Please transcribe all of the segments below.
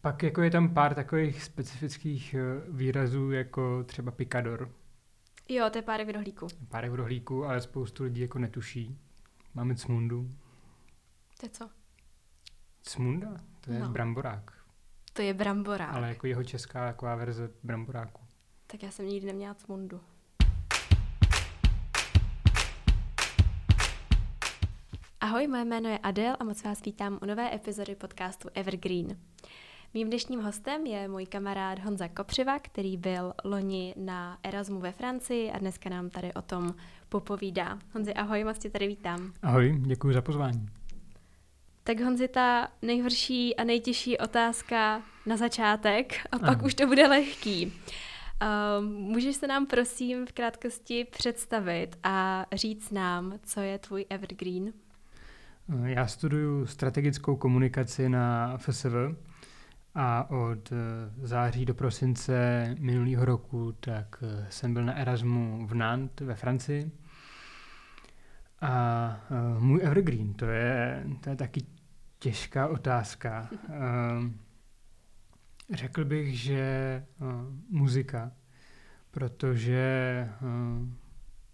Pak jako je tam pár takových specifických eh, výrazů, jako třeba pikador. Jo, to je párek v rohlíku. Párek v rohlíku, ale spoustu lidí jako netuší. Máme cmundu. To je co? Cmunda? To je No. bramborák. To je bramborák. Ale jako jeho česká taková verze bramboráku. Tak já jsem nikdy neměla cmundu. Ahoj, moje jméno je Adel a moc vás vítám u nové epizody podcastu Evergreen. Mým dnešním hostem je můj kamarád Honza Kopřiva, který byl loni na Erasmu ve Francii a dneska nám tady o tom popovídá. Honzi, ahoj, moc tě tady vítám. Ahoj, děkuji za pozvání. Tak Honzi, ta nejhorší a nejtěžší otázka na začátek a pak Ano. už to bude lehký. Uh, můžeš se nám prosím v krátkosti představit a říct nám, co je tvůj Evergreen? Já studuju strategickou komunikaci na FSV a od eh, září do prosince minulého roku tak eh, jsem byl na Erasmu v Nantes ve Francii. A eh, můj evergreen, to je, to je taky těžká otázka. Eh, Řekl bych, že muzika, protože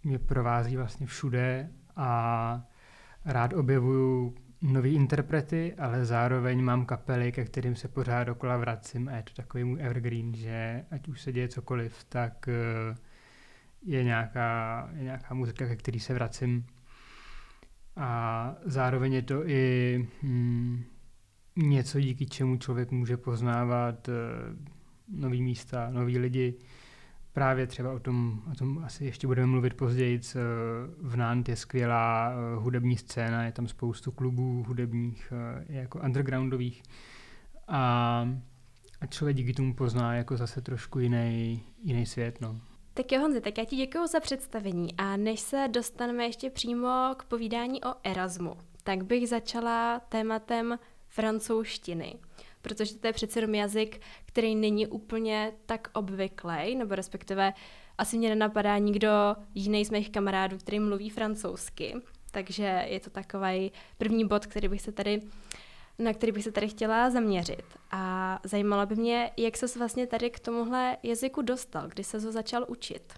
mě provází vlastně všude a rád objevuju nový interprety, ale zároveň mám kapely, ke kterým se pořád dokola vracím a je to takový můj evergreen, že ať už se děje cokoliv, tak eh, je nějaká, je nějaká muzika, ke který se vracím. A zároveň je to i hm, něco, díky čemu člověk může poznávat eh, nový místa, nový lidi. Právě třeba o tom, o tom asi ještě budeme mluvit později. V Nantes je skvělá eh, hudební scéna, je tam spoustu klubů hudebních, eh, jako undergroundových. A, a člověk díky tomu pozná jako zase trošku jiný, jiný svět. No. Tak jo, Honzi, tak já ti děkuji za představení a než se dostaneme ještě přímo k povídání o Erasmu, tak bych začala tématem francouzštiny, protože to je přece jenom jazyk, který není úplně tak obvyklý, nebo respektive asi mě nenapadá nikdo jiný z mých kamarádů, který mluví francouzsky, takže je to takový první bod, který bych se tady na který bych se tady chtěla zaměřit. A zajímalo by mě, jak ses vlastně tady k tomuhle jazyku dostal, kdy se ho začal učit.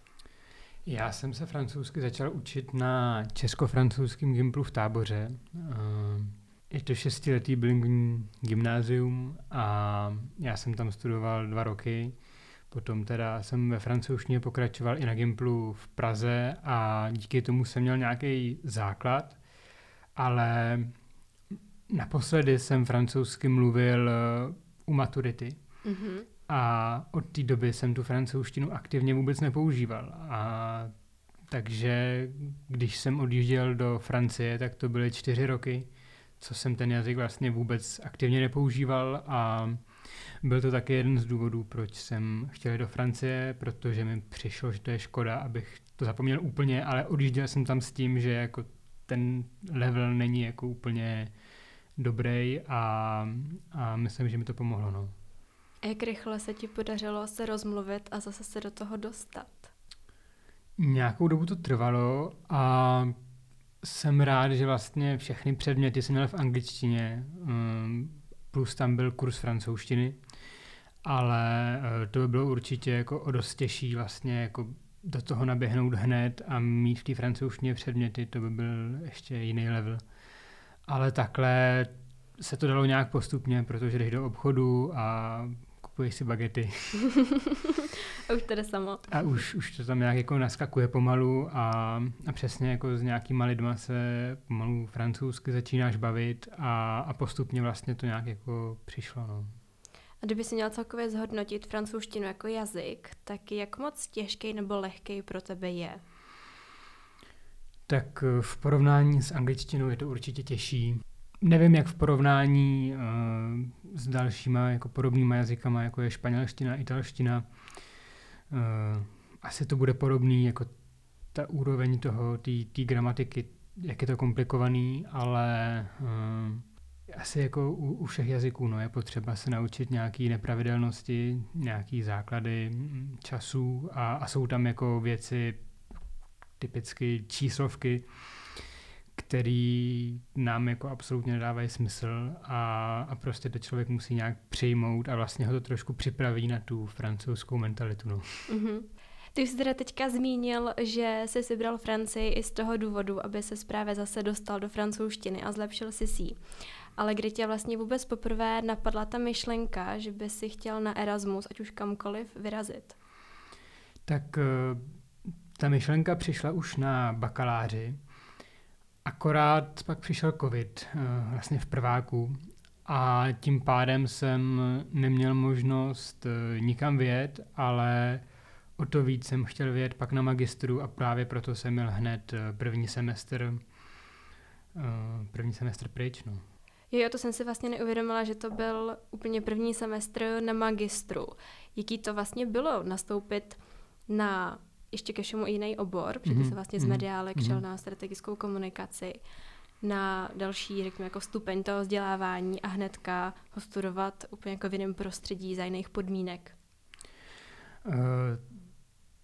Já jsem se francouzsky začal učit na česko-francouzském gimplu v táboře. Je to šestiletý bilingvní gymnázium a já jsem tam studoval dva roky. Potom teda jsem ve francouzštině pokračoval i na gimplu v Praze a díky tomu jsem měl nějaký základ, ale naposledy jsem francouzsky mluvil eh, u maturity. Mm-hmm. A od té doby jsem tu francouzštinu aktivně vůbec nepoužíval. A takže když jsem odjížděl do Francie, tak to byly čtyři roky, co jsem ten jazyk vlastně vůbec aktivně nepoužíval a byl to taky jeden z důvodů, proč jsem chtěl do Francie, protože mi přišlo, že to je škoda, abych to zapomněl úplně, ale odjížděl jsem tam s tím, že jako ten level není jako úplně dobrý a, a myslím, že mi to pomohlo. No. A jak rychle se ti podařilo se rozmluvit a zase se do toho dostat? Nějakou dobu to trvalo a jsem rád, že vlastně všechny předměty jsem měl v angličtině, um, plus tam byl kurz francouzštiny, ale eh, to by bylo určitě jako o dost těžší vlastně jako do toho naběhnout hned a mít v té francouzštině předměty, to by byl ještě jiný level. Ale takhle se to dalo nějak postupně, protože jdeš do obchodu a kupuješ si bagety A už to jde samo. a už, už to tam nějak jako naskakuje pomalu a, a přesně jako s nějakýma lidma se pomalu francouzsky začínáš bavit a, a postupně vlastně to nějak jako přišlo. No. A kdyby si měl celkově zhodnotit francouzštinu jako jazyk, tak jak moc těžký nebo lehký pro tebe je? Tak v porovnání s angličtinou je to určitě těžší. Nevím, jak v porovnání uh, s dalšíma jako podobnýma jazykama, jako je španělština, italština. Uh, asi to bude podobný, jako ta úroveň toho, té gramatiky, jak je to komplikovaný, ale uh, asi jako u, u všech jazyků no, je potřeba se naučit nějaké nepravidelnosti, nějaké základy mm, časů a, a jsou tam jako věci, typicky číslovky, který nám jako absolutně nedávají smysl a, a prostě to člověk musí nějak přijmout a vlastně ho to trošku připraví na tu francouzskou mentalitu. No. Mm-hmm. Ty jsi teda teďka zmínil, že jsi vybral Francii i z toho důvodu, aby se právě zase dostal do francouzštiny a zlepšil si si Ale kdy tě vlastně vůbec poprvé napadla ta myšlenka, že by si chtěl na Erasmus, ať už kamkoliv, vyrazit? Tak eh, ta myšlenka přišla už na bakaláři, akorát pak přišel covid eh, vlastně v prváku a tím pádem jsem neměl možnost eh, nikam vyjet, ale o to víc jsem chtěl vyjet pak na magistru a právě proto jsem měl hned eh, první semestr první semestr pryč. No. Jo, to jsem si vlastně neuvědomila, že to byl úplně první semestr na magistru. Jaký to vlastně bylo nastoupit na ještě ke všemu jiný obor, protože mm-hmm. se vlastně z mhm. mediálek mm-hmm. šel na strategickou komunikaci, na další, řekněme, jako stupeň toho vzdělávání a hnedka ho studovat úplně jako v jiném prostředí, za jiných podmínek. Uh,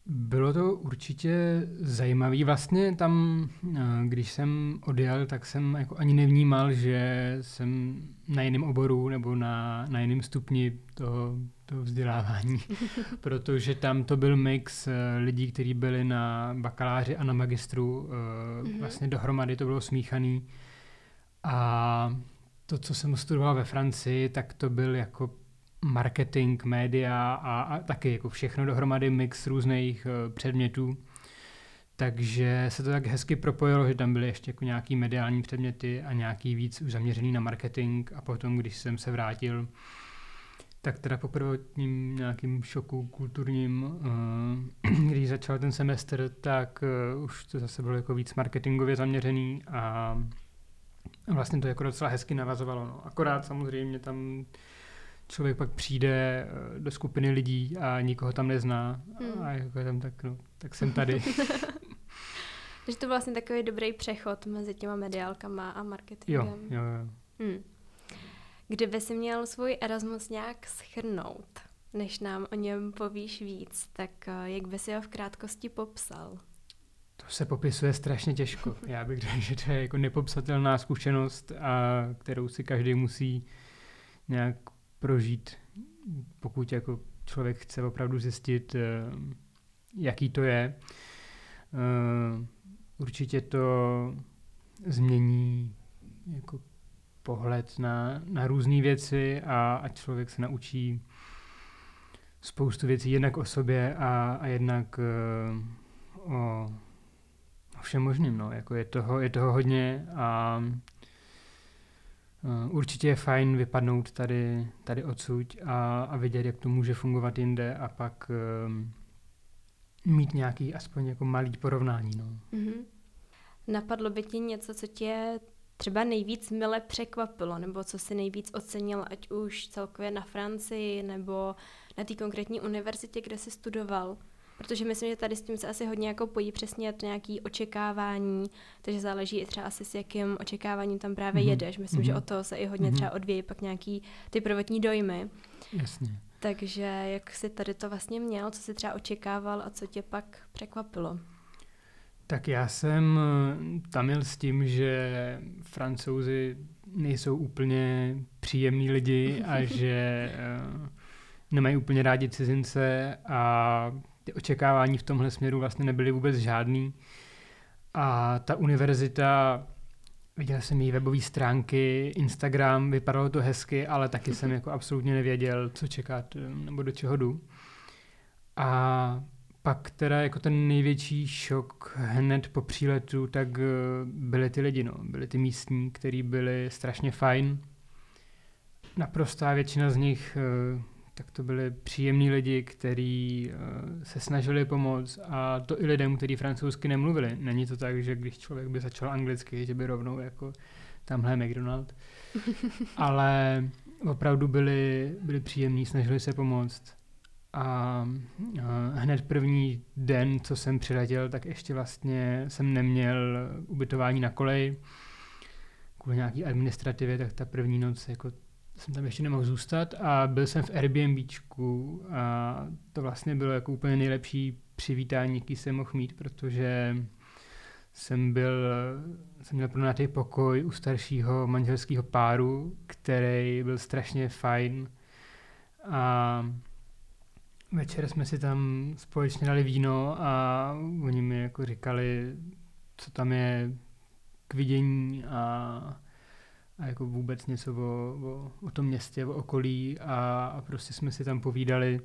bylo to určitě zajímavé. Vlastně tam, eh, když jsem odjel, tak jsem jako ani nevnímal, že jsem na jiném oboru nebo na, na jiném stupni toho, toho vzdělávání, protože tam to byl mix eh, lidí, kteří byli na bakaláři a na magistru. Mm-hmm. Vlastně dohromady to bylo smíchaný. A to, co jsem studoval ve Francii, tak to byl jako marketing, média a, a taky jako všechno dohromady mix různých uh, předmětů. Takže se to tak hezky propojilo, že tam byly ještě jako nějaký mediální předměty a nějaký víc už zaměřený na marketing a potom, když jsem se vrátil, tak teda po prvotním nějakým šoku kulturním, uh, když začal ten semestr, tak uh, už to zase bylo jako víc marketingově zaměřený a vlastně to jako docela hezky navazovalo. No. Akorát samozřejmě tam člověk pak přijde eh, do skupiny lidí a nikoho tam nezná hmm. a jako je tam tak, no, tak jsem tady. Takže to vlastně takový dobrý přechod mezi těma mediálkama a marketingem. Jo, jo, jo. Hmm. Kdyby si měl svůj Erasmus nějak schrnout, než nám o něm povíš víc, tak eh, jak by si ho v krátkosti popsal? To se popisuje strašně těžko. Já bych řekl, že to je jako nepopsatelná zkušenost, a kterou si každý musí nějak prožít, pokud jako člověk chce opravdu zjistit, eh, jaký to je. Eh, určitě to změní jako pohled na, na různé věci a, a člověk se naučí spoustu věcí jednak o sobě a, a jednak uh, o, o všem možným. No. Jako je, toho, je toho hodně a uh, určitě je fajn vypadnout tady, tady odsud a, a vidět, jak to může fungovat jinde a pak uh, mít nějaký aspoň jako malý porovnání. No. Mm-hmm. Napadlo by ti něco, co tě třeba nejvíc mile překvapilo, nebo co si nejvíc ocenil, ať už celkově na Francii, nebo na té konkrétní univerzitě, kde jsi studoval? Protože myslím, že tady s tím se asi hodně jako pojí přesně to nějaké očekávání, takže záleží i třeba asi s jakým očekáváním tam právě mm-hmm. jedeš. Myslím, mm-hmm. že mhm. o to se i hodně mm-hmm. třeba odvíjí pak nějaký ty prvotní dojmy. Jasně. Takže jak jsi tady to vlastně měl, co jsi třeba očekával a co tě pak překvapilo? Tak já jsem eh, tam měl s tím, že francouzi nejsou úplně příjemní lidi a že uh, nemají úplně rádi cizince a ty očekávání v tomhle směru vlastně nebyly vůbec žádný. A ta univerzita, viděl jsem její webové stránky, Instagram, vypadalo to hezky, ale taky jsem jako absolutně nevěděl, co čekat eh, nebo do čeho jdu. A pak teda jako ten největší šok hned po příletu, tak eh, byly ty lidi, no. Byly ty místní, kteří byli strašně fajn. Naprostá většina z nich eh, tak to byli příjemní lidi, kteří eh, se snažili pomoct a to i lidem, kteří francouzsky nemluvili. Není to tak, že když člověk by začal anglicky, že by rovnou jako tamhle McDonald. Ale opravdu byli, byli příjemní, snažili se pomoct. A hned první den, co jsem přiletěl, tak ještě vlastně jsem neměl ubytování na kolej. Kvůli nějaký administrativě, tak ta první noc jako jsem tam ještě nemohl zůstat a byl jsem v Airbnbčku a to vlastně bylo jako úplně nejlepší přivítání, jaký jsem mohl mít, protože jsem byl, jsem měl pronátý pokoj u staršího manželského páru, který byl strašně fajn a večer jsme si tam společně dali víno a oni mi jako říkali, co tam je k vidění a, a jako vůbec něco o, o, o tom městě, o okolí a, a prostě jsme si tam povídali.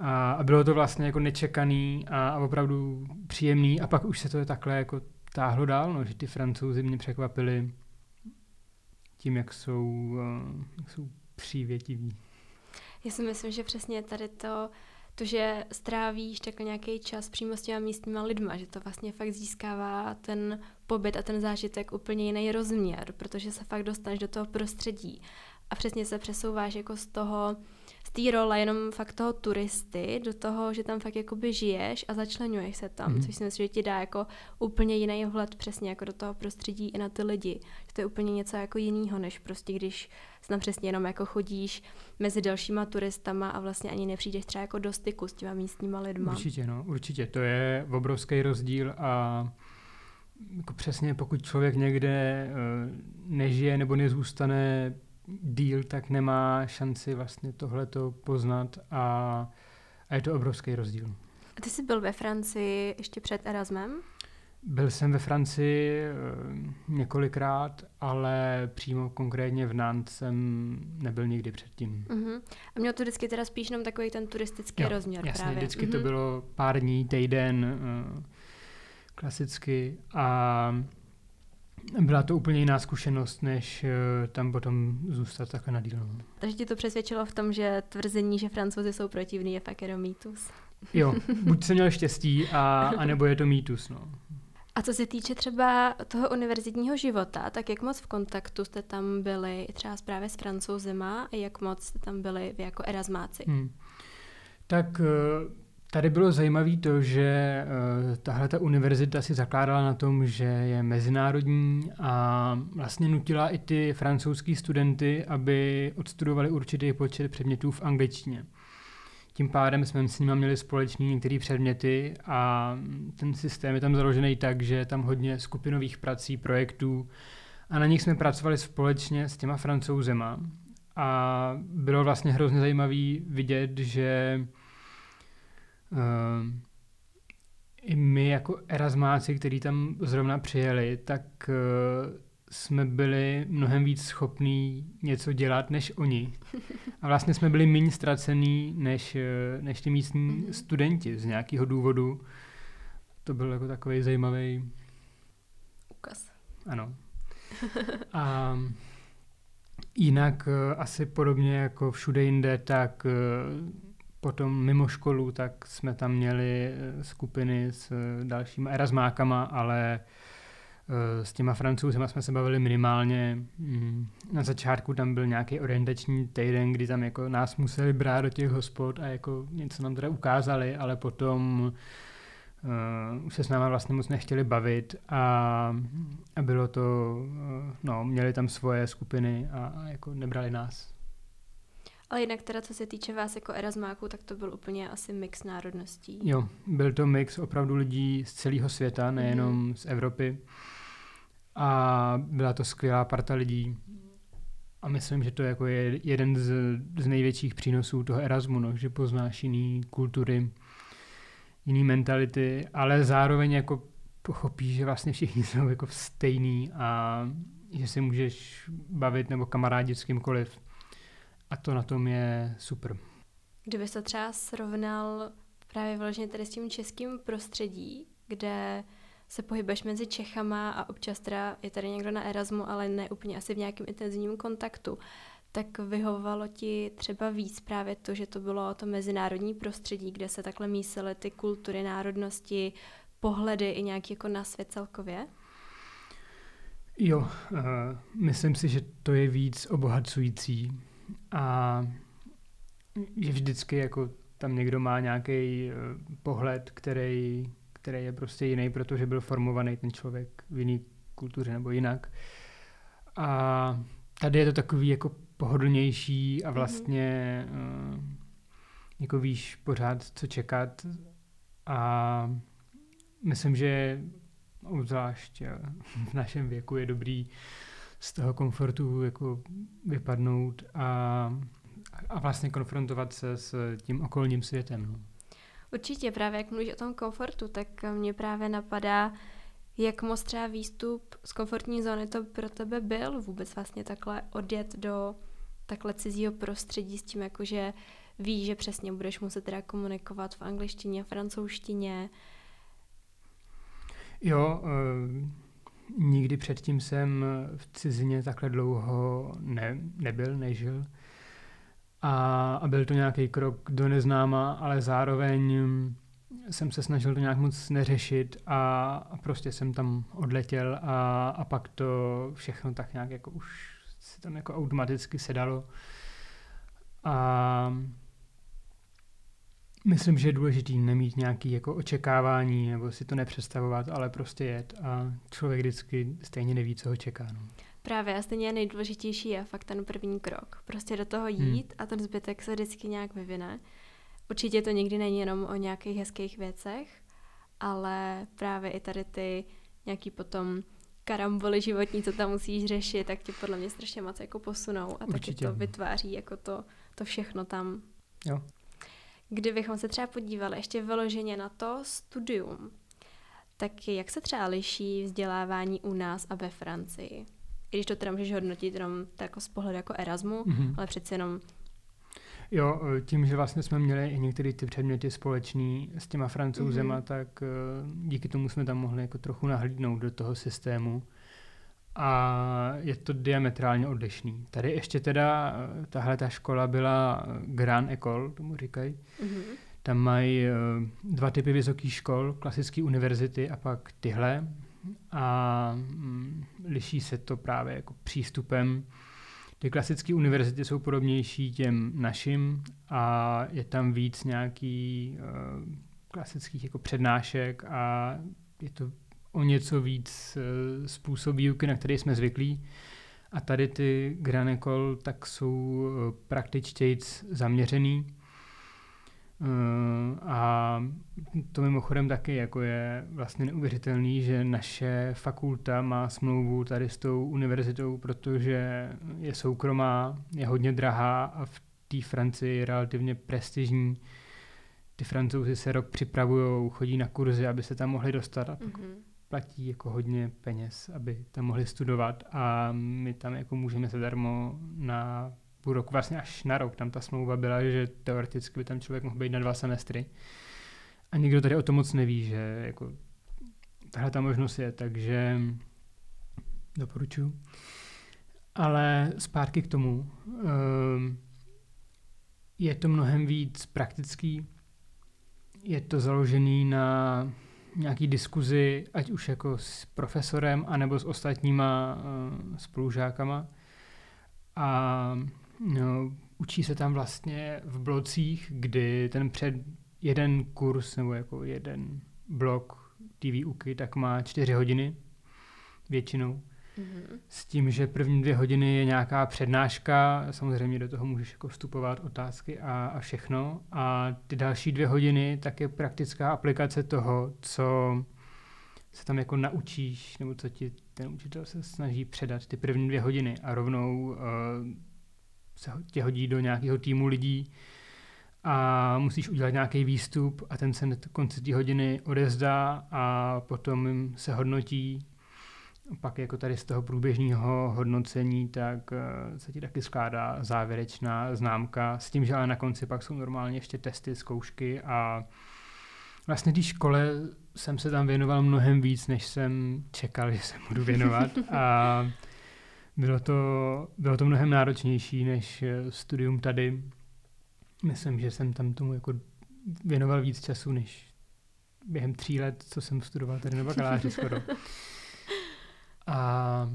A, a bylo to vlastně jako nečekaný a, a opravdu příjemný a pak už se to takhle jako táhlo dál, no, že ty francouzi mě překvapili tím, jak jsou, uh, jak jsou přívětiví. Já si myslím, že přesně tady to, to, že strávíš takhle nějaký čas přímo s těma místníma lidma, že to vlastně fakt získává ten pobyt a ten zážitek úplně jiný rozměr, protože se fakt dostaneš do toho prostředí a přesně se přesouváš jako z toho, z té role jenom fakt toho turisty do toho, že tam fakt jakoby žiješ a začlenuješ se tam, mm. což si myslím, že ti dá jako úplně jiný vhled přesně jako do toho prostředí i na ty lidi. Že to je úplně něco jako jiného, než prostě když tam přesně jenom jako chodíš mezi dalšíma turistama a vlastně ani nepřijdeš třeba jako do styku s těma místníma lidma. Určitě, no, určitě. To je obrovský rozdíl a jako přesně pokud člověk někde uh, nežije nebo nezůstane díl, tak nemá šanci vlastně tohleto poznat a, a je to obrovský rozdíl. A ty jsi byl ve Francii ještě před Erasmem? Byl jsem ve Francii e, několikrát, ale přímo konkrétně v Nantes jsem nebyl nikdy předtím. Uh-huh. A měl to vždycky teda spíš jenom takový ten turistický jo, rozměr jasně, právě. vždycky uh-huh. to bylo pár dní, týden, uh, klasicky a byla to úplně jiná zkušenost, než uh, tam potom zůstat takhle na díl. No. Takže ti to přesvědčilo v tom, že tvrzení, že francouzi jsou protivní, je fakt jenom mýtus. Jo, buď jsem měl štěstí, a, a nebo je to mýtus. No. A co se týče třeba toho univerzitního života, tak jak moc v kontaktu jste tam byli třeba právě s francouzima a jak moc jste tam byli vy jako erasmáci? Hmm. Tak uh, Tady bylo zajímavé to, že uh, tahle ta univerzita si zakládala na tom, že je mezinárodní a vlastně nutila i ty francouzský studenty, aby odstudovali určitý počet předmětů v angličtině. Tím pádem jsme s nimi měli společný některé předměty a ten systém je tam založený tak, že je tam hodně skupinových prací, projektů a na nich jsme pracovali společně s těma francouzema. A bylo vlastně hrozně zajímavé vidět, že I my jako erasmáci, kteří tam zrovna přijeli, tak uh, jsme byli mnohem víc schopní něco dělat než oni. A vlastně jsme byli méně ztracený než, uh, než ty místní mhm. studenti z nějakého důvodu. To byl jako takový zajímavý ukaz. Ano. A jinak uh, asi podobně jako všude jinde, tak Potom mimo školu, tak jsme tam měli eh, skupiny s eh, dalšíma erasmákama, ale eh, s těma francouzima jsme se bavili minimálně. Mm, na začátku tam byl nějaký orientační týden, kdy tam jako nás museli brát do těch hospod a jako něco nám teda ukázali, ale potom uh, už se s náma vlastně moc nechtěli bavit a, a bylo to, uh, no, měli tam svoje skupiny a, a jako nebrali nás. Ale jinak teda, co se týče vás jako Erasmáků, tak to byl úplně asi mix národností. Jo, byl to mix opravdu lidí z celého světa, nejenom mm-hmm. z Evropy. A byla to skvělá parta lidí. A myslím, že to je jako je jeden z, z největších přínosů toho Erasmu, no, že poznáš jiný kultury, jiný mentality, ale zároveň jako pochopíš, že vlastně všichni jsou jako stejný a že si můžeš bavit nebo kamarádit s kýmkoliv. A to na tom je super. Kdyby se třeba srovnal právě vlastně tady s tím českým prostředí, kde se pohybuješ mezi Čechama a občas teda je tady někdo na Erasmu, ale ne úplně asi v nějakém intenzivním kontaktu, tak vyhovovalo ti třeba víc právě to, že to bylo to mezinárodní prostředí, kde se takhle mísily ty kultury, národnosti, pohledy i nějak jako na svět celkově? Jo, uh, myslím si, že to je víc obohacující a že vždycky jako tam někdo má nějaký uh, pohled, který, který je prostě jiný, protože byl formovaný ten člověk v jiné kultuře nebo jinak. A tady je to takový jako pohodlnější a mhm. vlastně uh, jako víš pořád, co čekat a myslím, že obzvlášť eh, v našem věku je dobrý z toho komfortu jako vypadnout a, a vlastně konfrontovat se s tím okolním světem. No. Určitě, právě jak mluvíš o tom komfortu, tak mě právě napadá, jak moc třeba výstup z komfortní zóny to pro tebe byl vůbec vlastně takhle odjet do takhle cizího prostředí s tím, jakože víš, že přesně budeš muset teda komunikovat v angličtině, francouzštině. Jo, uh, nikdy předtím jsem v cizině takhle dlouho ne, nebyl, nežil. A, a byl to nějaký krok do neznáma, ale zároveň jsem se snažil to nějak moc neřešit a, a prostě jsem tam odletěl a, a pak to všechno tak nějak jako už se tam jako automaticky sedalo. A myslím, že je důležitý nemít nějaké jako očekávání nebo si to nepředstavovat, ale prostě jet a člověk vždycky stejně neví, co ho čeká. No. Právě a stejně nejdůležitější je fakt ten první krok. Prostě do toho hmm. jít hmm. a ten zbytek se vždycky nějak vyvine. Určitě to nikdy není jenom o nějakých hezkých věcech, ale právě i tady ty nějaký potom karamboly životní, co tam musíš řešit, tak tě podle mě strašně moc jako posunou a taky to vytváří jako to, to všechno tam. Jo. Kdybychom se třeba podívali ještě vyloženě na to studium, tak jak se třeba liší vzdělávání u nás a ve Francii? I když to teda můžeš hodnotit jenom jako z pohledu jako Erasmu, mm-hmm. ale přeci jenom Jo, tím, že vlastně jsme měli i některé ty předměty společný s těma francouzema, mm-hmm. tak eh, díky tomu jsme tam mohli jako trochu nahlídnout do toho systému. A je to diametrálně odlišný. Tady ještě teda, eh, tahle ta škola byla Grand École, tomu říkají. Mm-hmm. Tam mají dva typy vysokých škol, klasické univerzity a pak tyhle. A mm, liší se to právě jako přístupem ty klasické univerzity jsou podobnější těm našim a je tam víc nějaký klasických jako přednášek a je to o něco víc uh, způsob výuky, na který jsme zvyklí. A tady ty Granecol tak jsou uh, praktičtějc zaměřený Eh, a to mimochodem taky jako je vlastně neuvěřitelný, že naše fakulta má smlouvu tady s tou univerzitou, protože je soukromá, je hodně drahá a v té Francii je relativně prestižní. Ty francouzi se rok připravují, chodí na kurzy, aby se tam mohli dostat a mm-hmm. Platí jako hodně peněz, aby tam mohli studovat a my tam jako můžeme se darmo na půl roku, vlastně až na rok. Tam ta smlouva byla, že teoreticky by tam člověk mohl být na dva semestry. A nikdo tady o tom moc neví, že jako tahle ta možnost je, takže doporučuji. Ale zpátky k tomu. Um, je to mnohem víc praktický. Je to založený na nějaký diskuzi, ať už jako s profesorem, anebo s ostatníma uh, spolužákama. A No, učí se tam vlastně v blocích, kdy ten před jeden kurz nebo jako jeden blok té výuky tak má čtyři hodiny většinou. Mm-hmm. S tím, že první dvě hodiny je nějaká přednáška, samozřejmě do toho můžeš jako vstupovat otázky a, a všechno. A ty další dvě hodiny tak je praktická aplikace toho, co se tam jako naučíš, nebo co ti ten učitel se snaží předat ty první dvě hodiny a rovnou uh, se tě hodí do nějakého týmu lidí a musíš udělat nějaký výstup a ten se na konci té hodiny odezdá a potom se hodnotí. Pak jako tady z toho průběžného hodnocení, tak eh, se ti taky skládá závěrečná známka s tím, že ale na konci pak jsou normálně ještě testy, zkoušky a vlastně té škole jsem se tam věnoval mnohem víc, než jsem čekal, že se budu věnovat a bylo to, bylo to mnohem náročnější než eh, studium tady. Myslím, že jsem tam tomu jako věnoval víc času, než během tří let, co jsem studoval tady na bakaláři skoro. A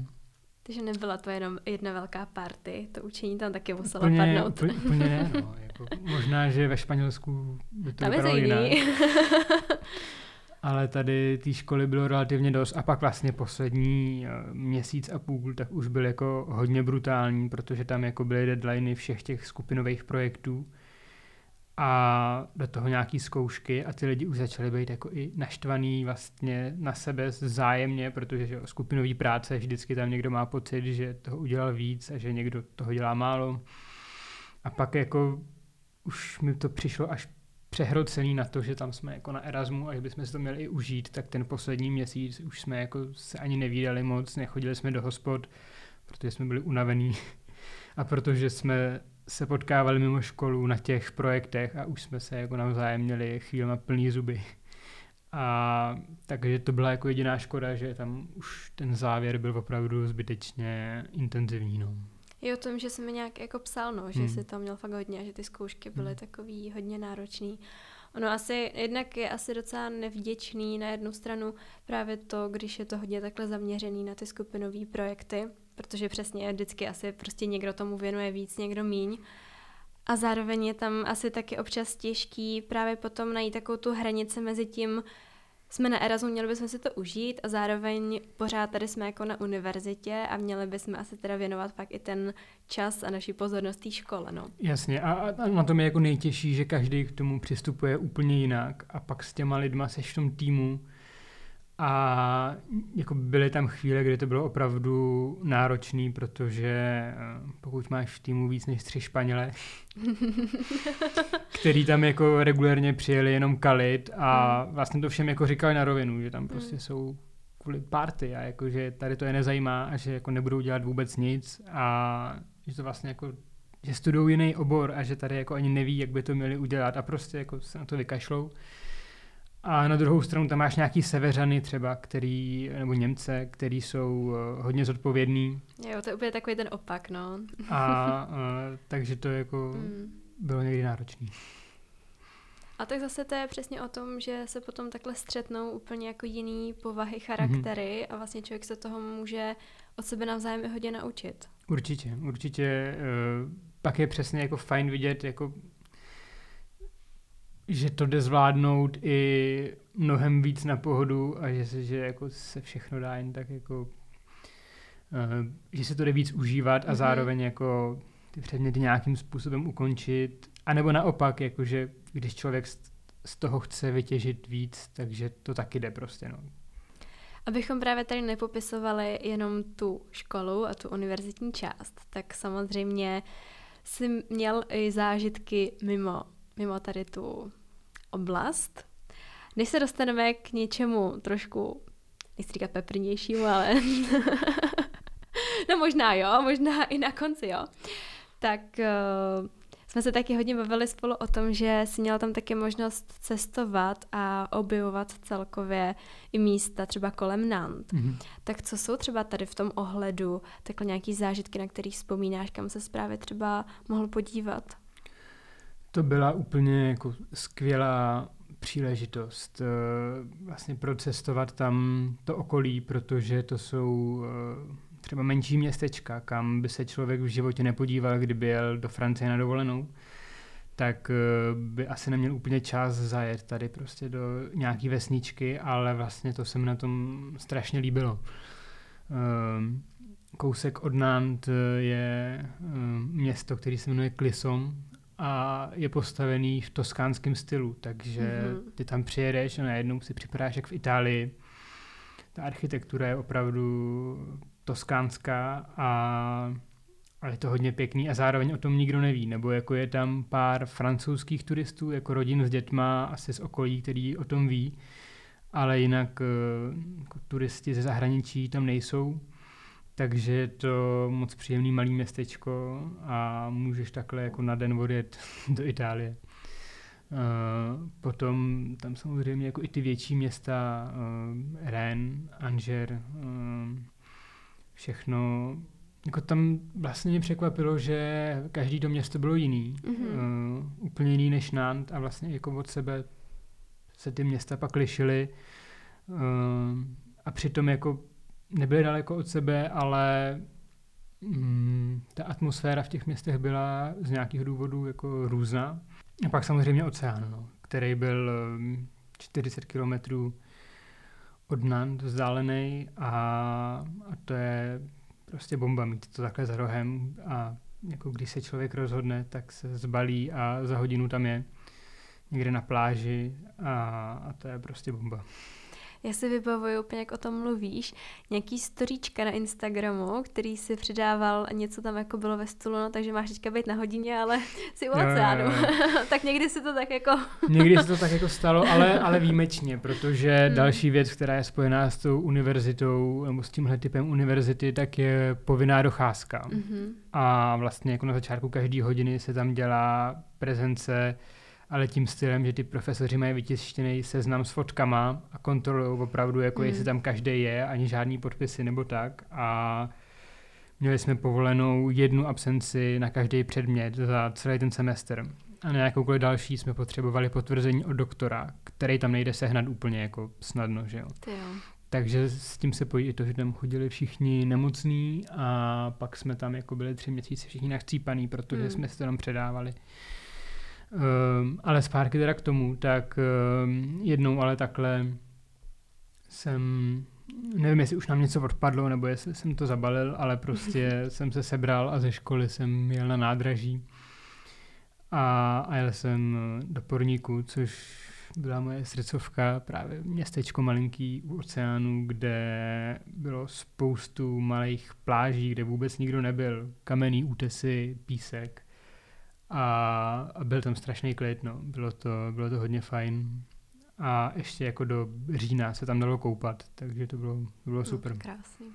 takže nebyla to jenom jedna velká party, to učení tam taky muselo úplně, padnout. Úplně, úplně ne, no. Jako, možná, že ve Španělsku by to bylo jinak. ale tady té školy bylo relativně dost a pak vlastně poslední eh, měsíc a půl tak už byl jako hodně brutální, protože tam jako byly deadliny všech těch skupinových projektů a do toho nějaký zkoušky a ty lidi už začali být jako i naštvaný vlastně na sebe zájemně, protože že skupinový práce vždycky tam někdo má pocit, že toho udělal víc a že někdo toho dělá málo. A pak jako už mi to přišlo až přehrocený na to, že tam jsme jako na Erasmu a že bychom si to měli i užít, tak ten poslední měsíc už jsme jako se ani nevídali moc, nechodili jsme do hospod, protože jsme byli unavení a protože jsme se potkávali mimo školu na těch projektech a už jsme se jako navzájem měli chvílema plný zuby. A takže to byla jako jediná škoda, že tam už ten závěr byl opravdu zbytečně intenzivní. No. Je o tom, že jsem mi nějak jako psal, no, že hmm. si to měl fakt hodně a že ty zkoušky byly hmm. takový hodně náročný. Ono asi, jednak je asi docela nevděčný na jednu stranu právě to, když je to hodně takhle zaměřený na ty skupinové projekty, protože přesně vždycky asi prostě někdo tomu věnuje víc, někdo míň. A zároveň je tam asi taky občas těžký právě potom najít takovou tu hranici mezi tím, jsme na Erasmu, měli bychom si to užít a zároveň pořád tady jsme jako na univerzitě a měli bychom asi teda věnovat pak i ten čas a naší pozornost té škole, no. Jasně a, a na tom je jako nejtěžší, že každý k tomu přistupuje úplně jinak a pak s těma lidma seš v tom týmu a jako byly tam chvíle, kdy to bylo opravdu náročný, protože eh, pokud máš v týmu víc než tři Španěle, který tam jako regulérně přijeli jenom kalit a hmm. vlastně to všem jako říkali na rovinu, že tam hmm. prostě jsou kvůli party a jako, že tady to je nezajímá a že jako nebudou dělat vůbec nic a že to vlastně jako že studují jiný obor a že tady jako ani neví, jak by to měli udělat a prostě jako se na to vykašlou. A na druhou stranu tam máš nějaký severany třeba, který, nebo Němce, který jsou uh, hodně zodpovědní. Jo, to je úplně takový ten opak, no. a uh, takže to jako mm. bylo někdy náročný. A tak zase to je přesně o tom, že se potom takhle střetnou úplně jako jiný povahy, charaktery mm-hmm. a vlastně člověk se toho může od sebe navzájem hodně naučit. Určitě, určitě. Uh, pak je přesně jako fajn vidět jako že to jde zvládnout i mnohem víc na pohodu a že se, že jako se všechno dá jen tak jako, uh, že se to jde víc užívat a mm-hmm. zároveň jako ty předměty nějakým způsobem ukončit. A nebo naopak, jakože když člověk z, z toho chce vytěžit víc, takže to taky jde prostě. No. Abychom právě tady nepopisovali jenom tu školu a tu univerzitní část, tak samozřejmě si měl i zážitky mimo mimo tady tu oblast. Než se dostaneme k něčemu trošku, nechci říkat peprnějšímu, ale no možná jo, možná i na konci jo, tak uh, jsme se taky hodně bavili spolu o tom, že si měla tam taky možnost cestovat a objevovat celkově i místa třeba kolem Nant. Mm-hmm. Tak co jsou třeba tady v tom ohledu takhle nějaký zážitky, na kterých vzpomínáš, kam se právě třeba mohl podívat? To byla úplně jako skvělá příležitost eh, vlastně procestovat tam to okolí, protože to jsou eh, třeba menší městečka, kam by se člověk v životě nepodíval, kdyby jel do Francie na dovolenou, tak eh, by asi neměl úplně čas zajet tady prostě do nějaký vesničky, ale vlastně to se mi na tom strašně líbilo. Kousek od Nant je město, který se jmenuje Clisson a je postavený v toskánském stylu, takže mm-hmm. ty tam přijedeš a najednou si připadáš jak v Itálii. Ta architektura je opravdu toskánská a, a je to hodně pěkný a zároveň o tom nikdo neví, nebo jako je tam pár francouzských turistů, jako rodin s dětma, asi z okolí, který o tom ví, ale jinak eh, jako turisti ze zahraničí tam nejsou. Takže je to moc příjemný malý městečko a můžeš takhle jako na den odjet do Itálie. Uh, potom tam samozřejmě jako i ty větší města, uh, Rennes, Angers, uh, všechno. Jako tam vlastně mě překvapilo, že každý to město bylo jiný. Mm-hmm. Uh, úplně jiný než Nant a vlastně jako od sebe se ty města pak lišily. Uh, a přitom jako nebyly daleko od sebe, ale mm, ta atmosféra v těch městech byla z nějakých důvodů jako různá. A pak samozřejmě oceán, no, který byl 40 mm, kilometrů od Nant vzdálený a, a to je prostě bomba mít to takhle za rohem a jako když se člověk rozhodne, tak se zbalí a za hodinu tam je. někde na pláži a, a to je prostě bomba. Já si vybavuju úplně, jak o tom mluvíš, nějaký storíčka na Instagramu, který si přidával a něco tam jako bylo ve stolu, no, takže máš teďka být na hodině, ale si u oceánu. tak někdy si to tak jako... někdy se to tak jako stalo, ale, ale výjimečně, protože hmm. další věc, která je spojená s tou univerzitou, nebo s tímhle typem univerzity, tak je povinná docházka. Mm-hmm. A vlastně jako na začátku každé hodiny se tam dělá prezence ale tím stylem, že ty profesoři mají vytištěný seznam s fotkama a kontrolují opravdu, jako mm. jestli tam každý je, ani žádný podpisy nebo tak. A měli jsme povolenou jednu absenci na každý předmět za celý ten semestr. A na jakoukoliv další jsme potřebovali potvrzení od doktora, který tam nejde sehnat úplně jako snadno, že jo. Takže s tím se pojí i to, že tam chodili všichni nemocní a pak jsme tam jako byli tři měsíce všichni nachcípaný, protože mm. jsme se to tam předávali. Um, ale zpátky teda k tomu, tak um, jednou ale takhle jsem, nevím, jestli už nám něco odpadlo, nebo jestli jsem to zabalil, ale prostě jsem se sebral a ze školy jsem jel na nádraží a, a jel jsem do Porníku, což byla moje srdcovka, právě městečko malinký u oceánu, kde bylo spoustu malých pláží, kde vůbec nikdo nebyl. Kamenný útesy, písek a, a byl tam strašný klid, no. Bylo to, bylo to hodně fajn. A ještě jako do října se tam dalo koupat, takže to bylo, to bylo no, super. No, krásný.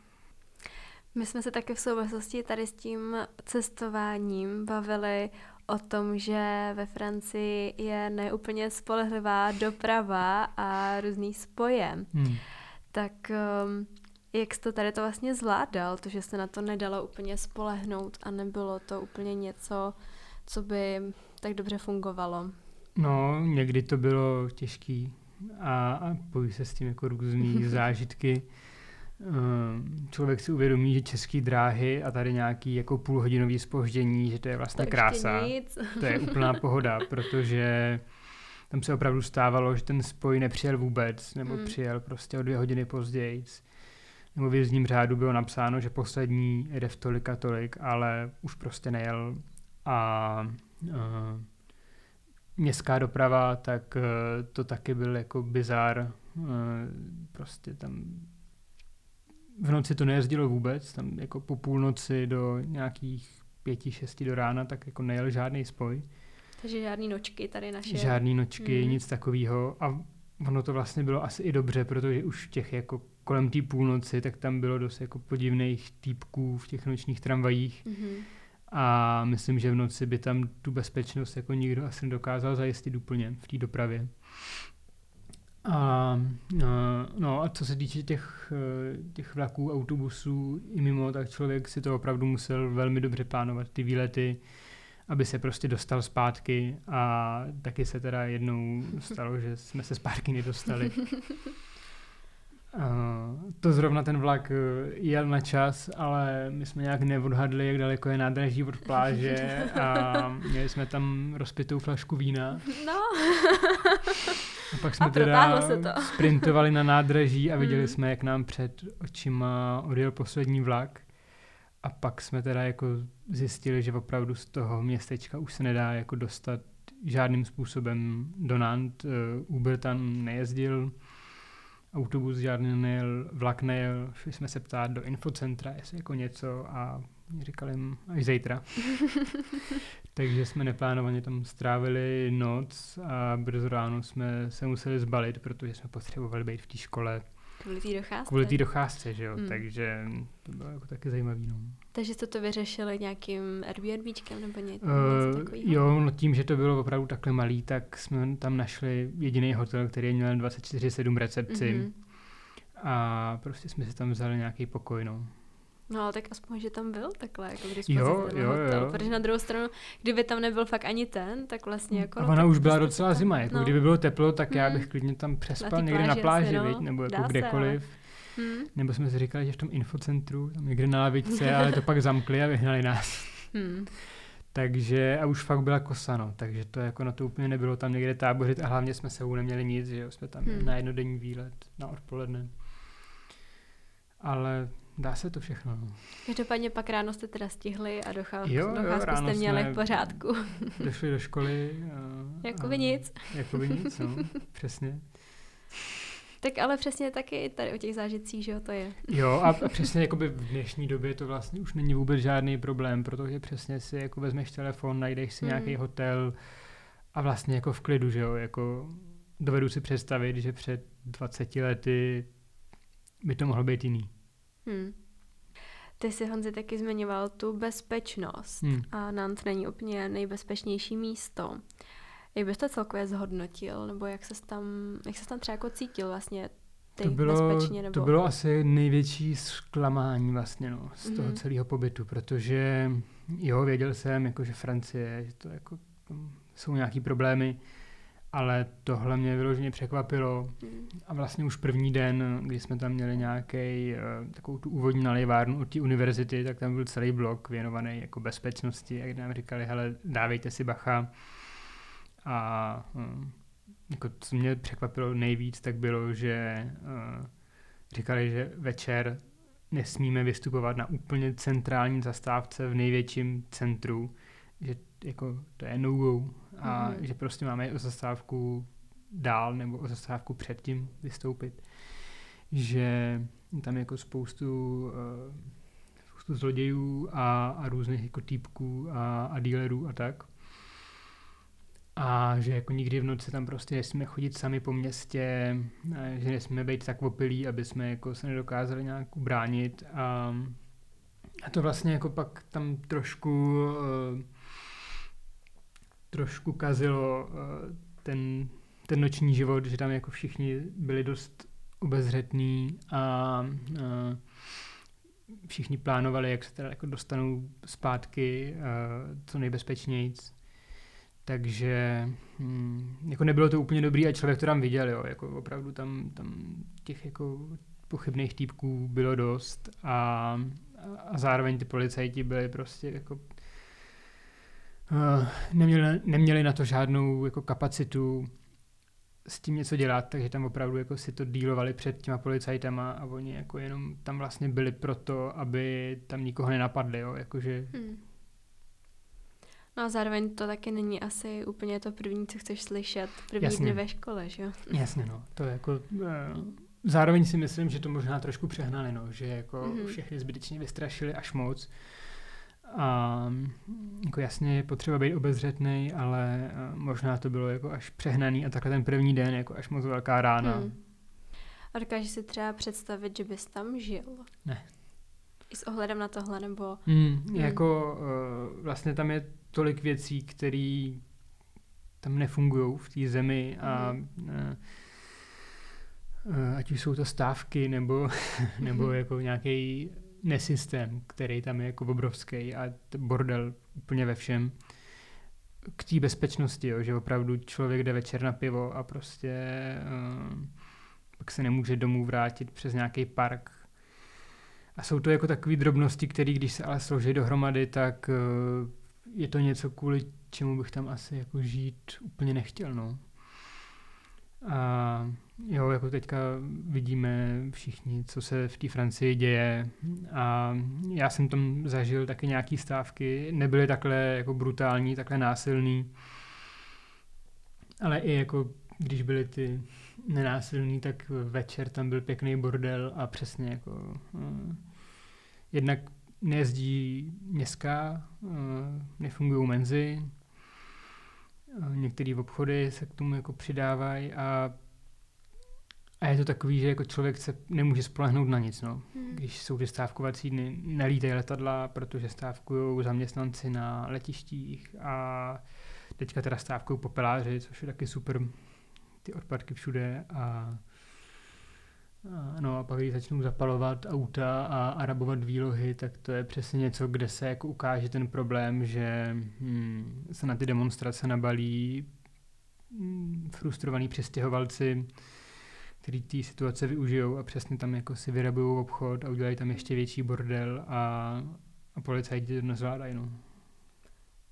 My jsme se také v souvislosti tady s tím cestováním bavili o tom, že ve Francii je neúplně spolehlivá doprava a různý spoje. Hmm. Tak um, jak jste tady to vlastně zvládal, to, že se na to nedalo úplně spolehnout a nebylo to úplně něco, co by tak dobře fungovalo? No, někdy to bylo těžký a, a pojí se s tím jako různý zážitky. Ehm, člověk si uvědomí, že české dráhy a tady nějaký jako půlhodinový spoždění, že to je vlastně to krása. Nic. To je úplná pohoda, protože tam se opravdu stávalo, že ten spoj nepřijel vůbec, nebo hmm. přijel prostě o dvě hodiny později. Nebo v jízdním řádu bylo napsáno, že poslední jede v tolik a tolik, ale už prostě nejel a uh, městská doprava, tak uh, to taky byl jako bizár. Uh, prostě tam v noci to nejezdilo vůbec, tam jako po půlnoci do nějakých pěti, šesti do rána, tak jako nejel žádný spoj. Takže žádný nočky tady naše. Žádný nočky, mm. nic takového. A ono to vlastně bylo asi i dobře, protože už těch jako kolem té půlnoci, tak tam bylo dost jako podivných týpků v těch nočních tramvajích. Mm-hmm a myslím, že v noci by tam tu bezpečnost jako nikdo asi nedokázal zajistit úplně v té dopravě. A, no a co se týče těch, těch vlaků, autobusů i mimo, tak člověk si to opravdu musel velmi dobře plánovat, ty výlety, aby se prostě dostal zpátky a taky se teda jednou stalo, že jsme se zpátky nedostali. Uh, to zrovna ten vlak uh, jel na čas, ale my jsme nějak neodhadli, jak daleko je nádraží od pláže a měli jsme tam rozpitou flašku vína. No. A pak jsme a teda se to. sprintovali na nádraží a viděli mm. jsme, jak nám před očima odjel poslední vlak. A pak jsme teda jako zjistili, že opravdu z toho městečka už se nedá jako dostat žádným způsobem do Nant. Uh, Uber tam nejezdil autobus žádný nejel, vlak nejel, šli jsme se ptát do infocentra, jestli jako něco a říkali jim až zítra. Takže jsme neplánovaně tam strávili noc a brzo ráno jsme se museli zbalit, protože jsme potřebovali být v té škole Kvůli té docházce. Kvůli té docházce, že jo, hmm. takže to bylo jako taky zajímavý, no. Takže jste to vyřešili nějakým Airbnbčkem nebo něco, uh, něco takového? Jo, no tím, že to bylo opravdu takhle malý, tak jsme tam našli jediný hotel, který měl 24-7 recepci. Mm-hmm. A prostě jsme si tam vzali nějaký pokoj, no. No ale tak aspoň, že tam byl takhle, jako když jo, jo, jo, hotel, jo. protože na druhou stranu, kdyby tam nebyl fakt ani ten, tak vlastně jako... A ona už byla docela tam, zima, jako no. kdyby bylo teplo, tak hmm. já bych klidně tam přespal na někde na pláži, no, nebo jako kdekoliv. Se, ale... hmm. Nebo jsme si říkali, že v tom infocentru, tam někde na lavičce, ale to pak zamkli a vyhnali nás. Hmm. Takže a už fakt byla kosa, no, takže to jako na to úplně nebylo tam někde tábořit a hlavně jsme sebou neměli nic, že jo, jsme tam hmm. na jednodenní výlet na odpoledne. Ale dá se to všechno. No. Každopádně pak ráno jste teda stihli a docházku, Jo, jo, docházku jste měli v pořádku. Došli do školy. A, Jakoby nic. Jakoby nic, no, přesně. Tak ale přesně taky tady o těch zážitcích, že jo, to je. Jo, a, a přesně jakoby v dnešní době to vlastně už není vůbec žádný problém, protože přesně si jako vezmeš telefon, najdeš si Mm. nějaký hotel a vlastně jako v klidu, že jo, jako dovedu si představit, že před 20 lety by to mohlo být jiný. Hm. Ty si, Honzi, taky zmiňoval tu bezpečnost. Hmm. A Nant není úplně nejbezpečnější místo. Jak bys to celkově zhodnotil? Nebo jak se tam, jak ses tam třeba jako cítil vlastně ty To bylo, bezpečně? Nebo... to bylo asi největší zklamání vlastně no, z toho Mhm. celého pobytu, protože jo, věděl jsem, jako, že Francie, že to jako, tam jsou nějaký problémy, ale tohle mě vyloženě překvapilo Hm. a vlastně už první den, kdy jsme tam měli nějaký takovou tu úvodní nalejvárnu od té univerzity, tak tam byl celý blok věnovaný jako bezpečnosti, jak nám říkali, hele, dávejte si bacha a hm, jako co mě překvapilo nejvíc, tak bylo, že eh, říkali, že večer nesmíme vystupovat na úplně centrální zastávce v největším centru, že jako to je no-go a Mhm. že prostě máme o zastávku dál nebo o zastávku předtím vystoupit. Že tam jako spoustu, uh, spoustu zlodějů a, a různých jako týpků a, a dealerů a tak. A že jako nikdy v noci tam prostě nesmíme chodit sami po městě, a že nesmíme být tak opilí, aby jsme jako se nedokázali nějak ubránit. A, a to vlastně jako pak tam trošku uh, trošku kazilo uh, ten, ten noční život, že tam jako všichni byli dost obezřetní a uh, všichni plánovali, jak se teda jako dostanou zpátky uh, co nejbezpečnějc. Takže hm, jako nebylo to úplně dobrý a člověk to tam viděl, jo, jako opravdu tam, tam těch jako pochybných týpků bylo dost a, a zároveň ty policajti byli prostě jako uh, neměli, neměli na to žádnou jako kapacitu s tím něco dělat, takže tam opravdu jako si to dílovali před těma policajtama a oni jako jenom tam vlastně byli proto, aby tam nikoho nenapadli, jo, jakože Hm. No a zároveň to taky není asi úplně to první, co chceš slyšet první Jasně. dny ve škole, že jo? Jasně, no. To je jako... Uh, zároveň si myslím, že to možná trošku přehnali, no. Že jako Mhm. mm-hmm. všechny zbytečně vystrašili až moc. A jako jasně je potřeba být obezřetný, ale uh, možná to bylo jako až přehnaný a takhle ten první den jako až moc velká rána. Hm. A dokážeš si třeba představit, že bys tam žil? Ne. I s ohledem na tohle, nebo... Mm, jako uh, vlastně tam je tolik věcí, které tam nefungují v té zemi a uh, ať už jsou to stávky nebo, nebo Mhm. jako nějaký nesystém, který tam je jako obrovský a bordel úplně ve všem. K té bezpečnosti, jo, že opravdu člověk jde večer na pivo a prostě uh, pak se nemůže domů vrátit přes nějaký park a jsou to jako takové drobnosti, které když se ale složí dohromady, tak uh, je to něco, kvůli čemu bych tam asi jako žít úplně nechtěl, no. A jo, jako teďka vidíme všichni, co se v té Francii děje. A já jsem tam zažil taky nějaký stávky, nebyly takhle jako brutální, takhle násilný, ale i jako když byly ty nenásilný, tak večer tam byl pěkný bordel a přesně jako uh, jednak nejezdí městská, uh, nefungují menzy, uh, některé obchody se k tomu jako přidávají a, a je to takový, že jako člověk se nemůže spolehnout na nic, no. Hm. Když jsou ty stávkovací dny, nelítají letadla, protože stávkují zaměstnanci na letištích a teďka teda stávkují popeláři, což je taky super, ty odpadky všude a, no a pak když začnou zapalovat auta a, a rabovat výlohy, tak to je přesně něco, kde se jako ukáže ten problém, že hm, se na ty demonstrace nabalí hm, frustrovaní přestěhovalci, který té situace využijou a přesně tam jako si vyrabují obchod a udělají tam ještě větší bordel a, a policajti to nezvládají, no.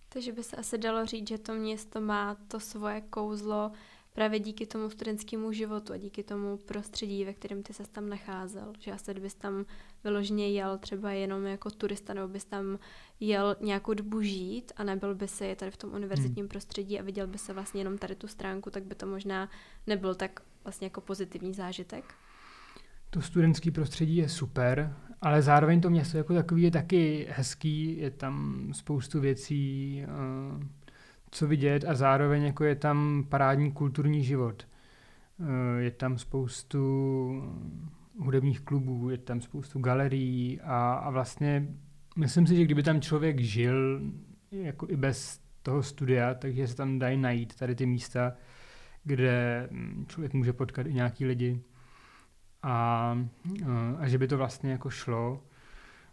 Takže by se asi dalo říct, že to město má to svoje kouzlo právě díky tomu studentskému životu a díky tomu prostředí, ve kterém ty se tam nacházel. Že asi kdybys tam vyloženě jel třeba jenom jako turista, nebo bys tam jel nějakou dobu žít a nebyl by se tady v tom univerzitním hmm. prostředí a viděl by se vlastně jenom tady tu stránku, tak by to možná nebyl tak vlastně jako pozitivní zážitek. To studentské prostředí je super, ale zároveň to město jako takový je taky hezký, je tam spoustu věcí, uh co vidět a zároveň jako je tam parádní kulturní život. Eh, je tam spoustu hudebních klubů, je tam spoustu galerií a, a vlastně myslím si, že kdyby tam člověk žil jako i bez toho studia, takže se tam dají najít tady ty místa, kde hm, člověk může potkat i nějaký lidi a, eh, a že by to vlastně jako šlo.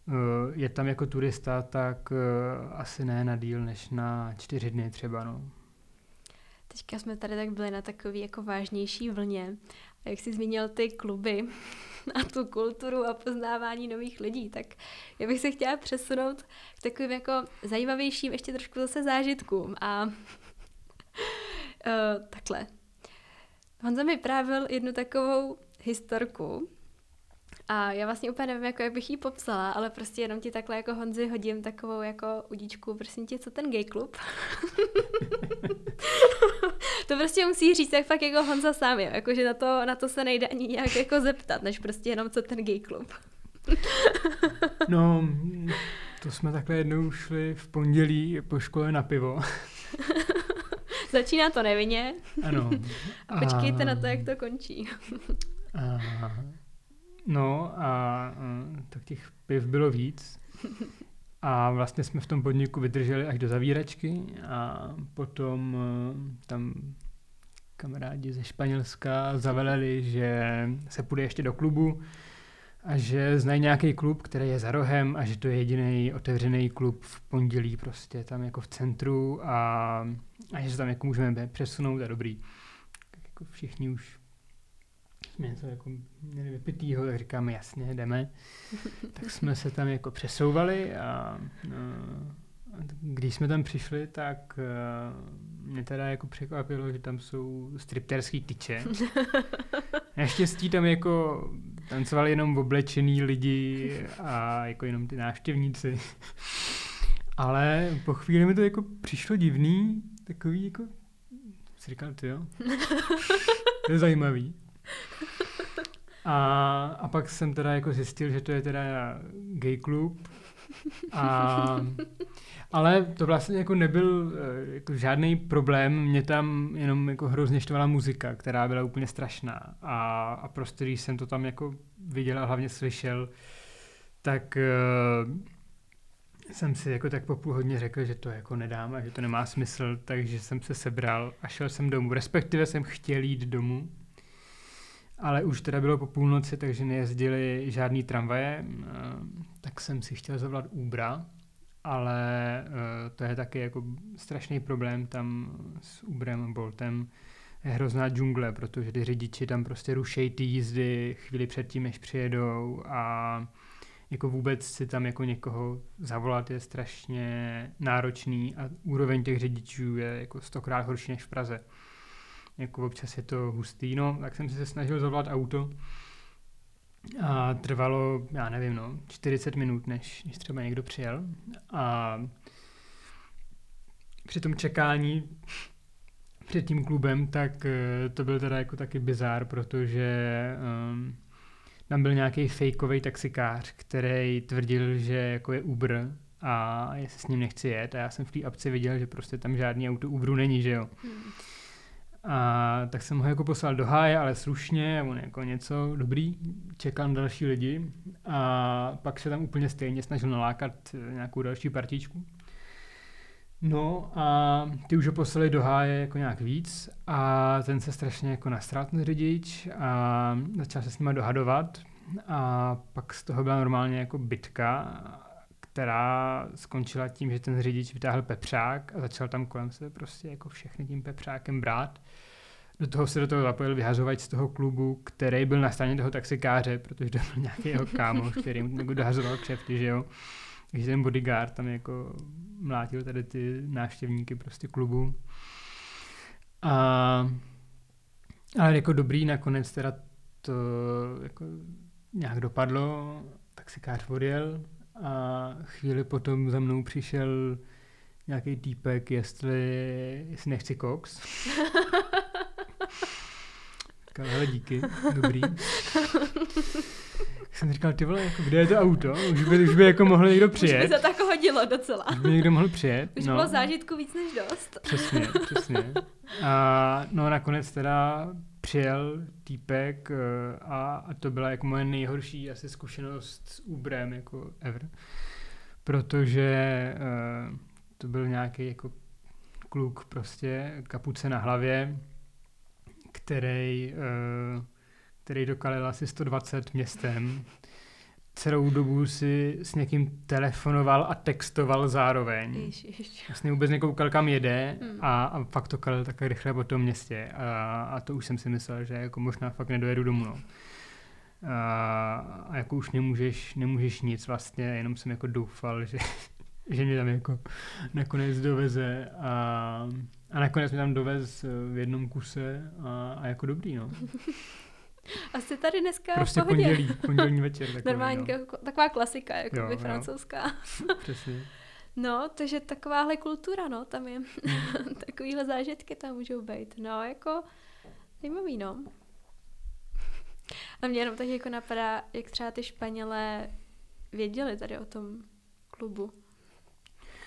Eh, je tam jako turista, tak eh, asi ne na díl než na čtyři dny třeba. No. Teďka jsme tady tak byli na takový jako vážnější vlně. A jak jsi zmínil ty kluby a tu kulturu a poznávání nových lidí, tak já bych se chtěla přesunout k takovým jako zajímavějším ještě trošku zase zážitkům. A uh, takhle. Honza mi právil jednu takovou historku, a já vlastně úplně nevím, jako jak bych ji popsala, ale prostě jenom ti takhle jako Honzi hodím takovou jako udíčku, prosím tě, co ten gay klub? to prostě musí říct jak fakt jako Honza sám, jo. Jakože na to, na to se nejde ani nějak jako zeptat, než prostě jenom co ten gay klub. no, to jsme takhle jednou šli v pondělí po škole na pivo. Začíná to nevinně. Ano. A počkejte a... na to, jak to končí. a... No a tak těch piv bylo víc. A vlastně jsme v tom podniku vydrželi až do zavíračky a potom e, tam kamarádi ze Španělska zaveleli, že se půjde ještě do klubu a že znají nějaký klub, který je za rohem a že to je jediný otevřený klub v pondělí prostě tam jako v centru a, a že se tam jako můžeme přesunout a dobrý. Tak jako všichni už jsme něco jako měli vypitýho, tak říkáme jasně, jdeme. tak jsme se tam jako přesouvali a, no, a když jsme tam přišli, tak uh, mě teda jako překvapilo, že tam jsou stripterský tyče. Naštěstí tam jako tancovali jenom oblečený lidi a jako jenom ty návštěvníci. Ale po chvíli mi to jako přišlo divný, takový jako, si říkal, ty jo, to je zajímavý. A, a pak jsem teda jako zjistil, že to je teda gay klub. A, ale to vlastně jako nebyl eh, jako žádný problém, mě tam jenom jako hrozně štvala muzika, která byla úplně strašná. A, a prostě když jsem to tam jako viděl a hlavně slyšel, tak uh, jsem si jako tak po půl řekl, že to jako nedám a že to nemá smysl, takže jsem se sebral a šel jsem domů. Respektive jsem chtěl jít domů, ale už teda bylo po půlnoci, takže nejezdili žádný tramvaje, eh, tak jsem si chtěl zavolat Ubra, ale eh, to je taky jako strašný problém tam s Uberem a Boltem. Je hrozná džungle, protože ty řidiči tam prostě rušejí ty jízdy chvíli předtím, než přijedou a jako vůbec si tam jako někoho zavolat je strašně náročný a úroveň těch řidičů je jako stokrát horší než v Praze jako občas je to hustý, no, tak jsem se snažil zavolat auto a trvalo, já nevím, no, 40 minut, než, než třeba někdo přijel a při tom čekání před tím klubem, tak eh, to byl teda jako taky bizár, protože um, tam byl nějaký fejkový taxikář, který tvrdil, že jako je Uber a jestli s ním nechci jet a já jsem v té apce viděl, že prostě tam žádný auto Uberu není, že jo. Hmm. A tak jsem ho jako poslal do háje, ale slušně, on jako něco dobrý, na další lidi a pak se tam úplně stejně snažil nalákat eh, nějakou další partičku. No a ty už ho poslali do háje jako nějak víc a ten se strašně jako nastral ten řidič a začal se s nima dohadovat a pak z toho byla normálně jako bitka která skončila tím, že ten řidič vytáhl pepřák a začal tam kolem se prostě jako všechny tím pepřákem brát. Do toho se do toho zapojil vyhazovač z toho klubu, který byl na straně toho taxikáře, protože to byl nějaký jeho kámoš, který mu jako dohazoval křepty, že jo. Takže ten bodyguard tam jako mlátil tady ty návštěvníky prostě klubu. A Ale jako dobrý nakonec teda to jako nějak dopadlo, tak si kář odjel a chvíli potom za mnou přišel nějaký týpek, jestli, jestli nechci koks. Říkal, hele, díky, dobrý. jsem říkal, ty vole, jako, kde je to auto? Už by, už by jako mohl někdo přijet. Už by se tak hodilo docela. Už by někdo mohl přijet. Už no. bylo zážitku víc než dost. Přesně, přesně. A no nakonec teda přijel týpek eh, a, a to byla jako moje nejhorší asi zkušenost s Uberem jako ever. Protože uh, to byl nějaký jako kluk prostě, kapuce na hlavě, který, uh, který dokalil asi 120 městem. Celou dobu si s někým telefonoval a textoval zároveň. Ježiš. Vlastně vůbec nekoukal, kam jede Hmm. a, a fakt to kalil tak rychle po tom městě. A, a to už jsem si myslel, že jako možná fakt nedojedu domů. No. A, a jako už nemůžeš, nemůžeš nic vlastně, jenom jsem jako doufal, že, že mě tam jako nakonec doveze a, a nakonec mě tam dovez v jednom kuse a, a jako dobrý, no. Asi tady dneska Prostě v pohodě. pondělí, pondělní večer. Takový, Normální, no. jako- taková klasika, jako Jo, by jo. francouzská. Přesně. No, takže takováhle kultura, no, tam je. Mm. Takovýhle zážitky tam můžou být. No, jako zajímavý, no. A mě jenom tak jako napadá, jak třeba ty Španělé věděli tady o tom klubu.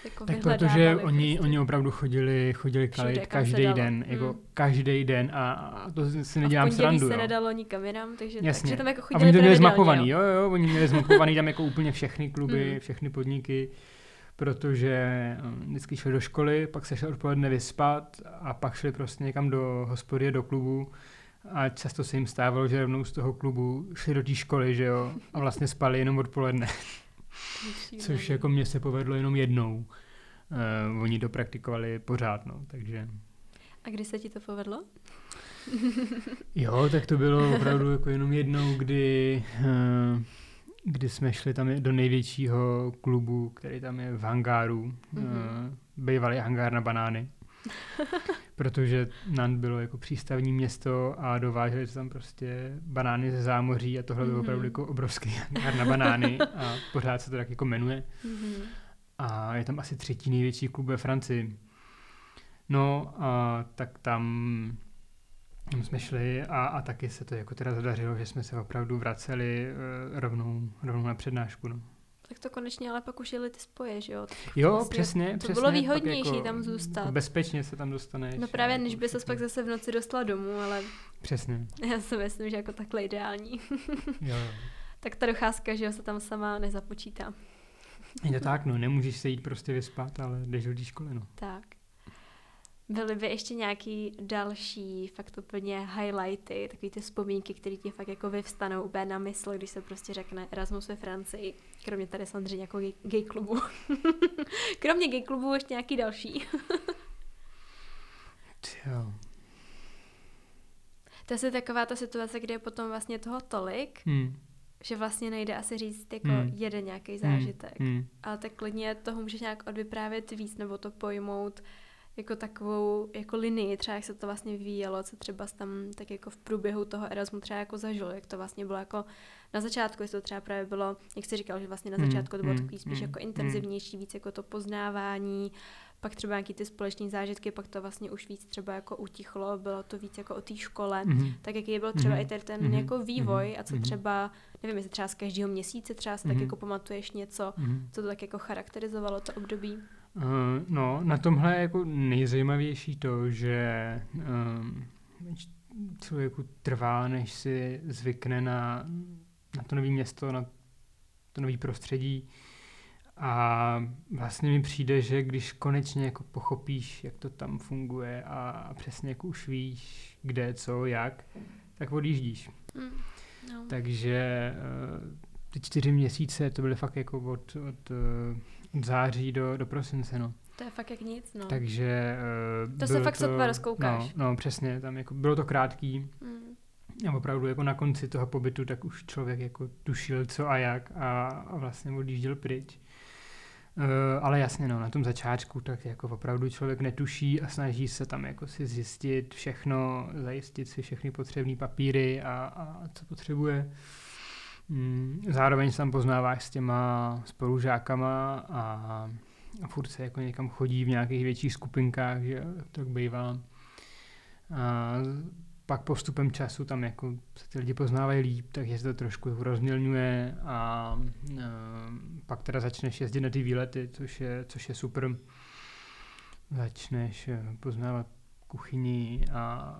Jako Tak protože oni, prostě. oni opravdu chodili, chodili kalit každý den, jako Mm. každý den a, a to si a nedělám v pondělí srandu. se jo. nedalo nikam jinam, takže, Jasně. takže tam jako A chodili oni to měli zmapovaný, jo. jo, oni měli zmapovaný tam jako úplně všechny kluby, Mm. všechny podniky, protože um, vždycky šli do školy, pak se šli odpoledne vyspat a pak šli prostě někam do hospody, do klubu a často se jim stávalo, že rovnou z toho klubu šli do té školy, že jo, a vlastně spali jenom odpoledne. Což jako mně se povedlo jenom jednou. Uh, oni to praktikovali pořád, no, takže... A kdy se ti to povedlo? Jo, tak to bylo opravdu jako jenom jednou, kdy, eh, kdy jsme šli tam do největšího klubu, který tam je v hangáru. Mhm. Mm-hmm. Bývalý hangár na banány. Protože Nant bylo jako přístavní město a dováželi se tam prostě banány ze zámoří a tohle byl Mhm. opravdu jako obrovský hangár na banány a pořád se to tak jako jmenuje. Mhm. A je tam asi třetí největší klub ve Francii. No a tak tam, tam jsme šli a, a taky se to jako teda zadařilo, že jsme se opravdu vraceli uh, rovnou, rovnou na přednášku. No. Tak to konečně ale pak už jeli ty spoje, že jo? Tak Jo, Vlastně přesně, to přesně. bylo výhodnější tam zůstat. Bezpečně se tam dostaneš. No právě, jako než by se pak zase v noci dostala domů, ale Přesně, já si myslím, že jako takhle ideální. jo, jo. tak ta docházka, že jo, se tam sama nezapočítá. Je to tak, no, nemůžeš se jít prostě vyspat, ale jdeš do školy, no. Tak. Byly by ještě nějaký další fakt úplně highlighty, takový ty vzpomínky, které ti fakt jako vyvstanou úplně na mysl, když se prostě řekne Erasmus ve Francii, kromě tady samozřejmě jako gay, gay klubu. kromě gay klubu ještě nějaký další. Jo. To je asi taková ta situace, kde je potom vlastně toho tolik, Hmm. že vlastně nejde asi říct jako Hmm. jeden nějaký Hmm. zážitek. Hmm. Ale tak klidně toho můžeš nějak odvyprávět víc, nebo to pojmout jako takovou jako linii, třeba jak se to vlastně vyvíjelo, co třeba tam tak jako v průběhu toho Erasmu třeba jako zažil, jak to vlastně bylo jako na začátku, jestli to třeba právě bylo, jak jsi říkal, že vlastně na Hmm, začátku to bylo hmm, takový spíš hmm, jako intenzivnější, víc jako to poznávání, pak třeba nějaký ty společní zážitky, pak to vlastně už víc třeba jako utichlo, bylo to víc jako o té škole, Mhm. tak jaký byl třeba Mhm. i tady ten Mhm. jako vývoj a co třeba, nevím, jestli třeba z každého měsíce třeba se tak Mhm. jako pamatuješ něco, Mhm. co to tak jako charakterizovalo to období? Uh, no, na tomhle je jako nejzajímavější to, že um, člověku trvá, než si zvykne na, na to nové město, na to nové prostředí. A vlastně mi přijde, že když konečně jako pochopíš, jak to tam funguje a, a přesně jako už víš, kde, co, jak, tak odjíždíš. Mm, no. Takže eh, ty čtyři měsíce to byly fakt jako od, od, od září do, do prosince, no. To je fakt jak nic, no. Takže uh, To se fakt sotva rozkoukáš. No, no, přesně, tam jako bylo to krátký Mm. a opravdu jako na konci toho pobytu tak už člověk jako tušil co a jak a, a vlastně odjížděl pryč. Uh, ale jasně, no, na tom začátku tak jako opravdu člověk netuší a snaží se tam jako si zjistit všechno, zajistit si všechny potřebné papíry a, a co potřebuje. Mm, zároveň se tam poznáváš s těma spolužákama a, a furt se jako někam chodí v nějakých větších skupinkách, že tak bývá. A pak postupem času tam jako se ty lidi poznávají líp, takže se to trošku rozmělňuje a, a pak teda začneš jezdit na ty výlety, což je, což je super. Začneš eh, poznávat kuchyni a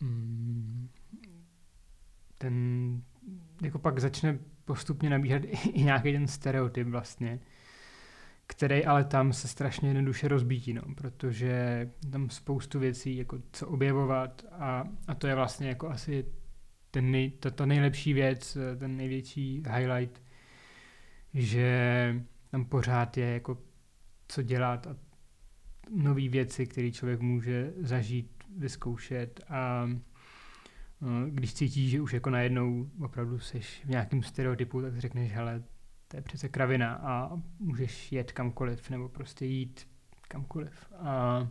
mm, ten jako pak začne postupně nabíhat i nějaký ten stereotyp vlastně, který ale tam se strašně jednoduše rozbítí, no, protože tam spoustu věcí, jako co objevovat a, a to je vlastně jako asi ten nej, to, to nejlepší věc, ten největší highlight, že tam pořád je jako co dělat a nové věci, které člověk může zažít, vyzkoušet a když cítíš, že už jako najednou opravdu jsi v nějakém stereotypu, tak řekneš, hele, to je přece kravina a můžeš jet kamkoliv nebo prostě jít kamkoliv. A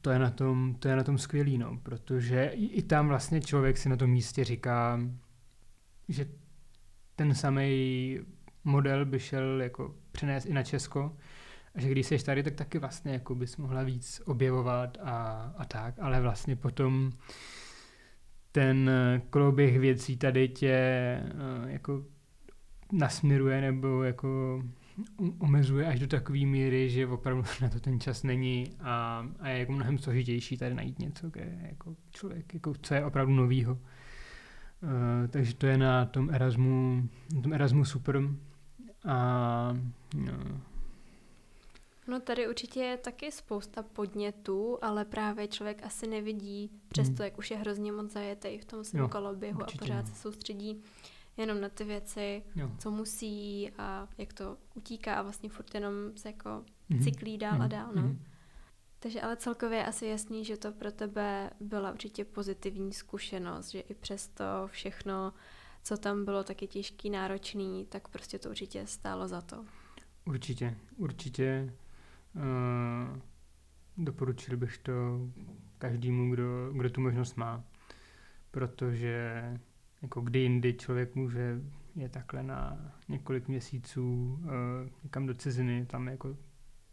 to je na tom, to je na tom skvělý, no, protože i, i tam vlastně člověk si na tom místě říká, že ten samý model by šel jako přenést i na Česko, a že když jsi tady, tak taky vlastně jako bys mohla víc objevovat a, a tak, ale vlastně potom ten koloběh věcí tady tě jako nasměruje nebo jako omezuje až do takové míry, že opravdu na to ten čas není a, a je jako mnohem složitější tady najít něco, kde jako člověk, jako co je opravdu novýho. Uh, takže to je na tom Erasmu, na tom Erasmu super. A no, No tady určitě je taky spousta podnětů, ale právě člověk asi nevidí, přesto hmm. jak už je hrozně moc zajetý v tom svém koloběhu a pořád se soustředí jenom na ty věci, jo. co musí a jak to utíká a vlastně furt jenom se jako mm-hmm. cyklí dál mm-hmm. a mhm. dál. No. Mm-hmm. Takže ale celkově asi jasný, že to pro tebe byla určitě pozitivní zkušenost, že i přesto všechno, co tam bylo taky těžký, náročný, tak prostě to určitě stálo za to. Určitě, určitě. Uh, doporučil bych to každému, kdo, kdo tu možnost má, protože jako kdy jindy člověk může je takhle na několik měsíců uh, někam do ciziny, tam jako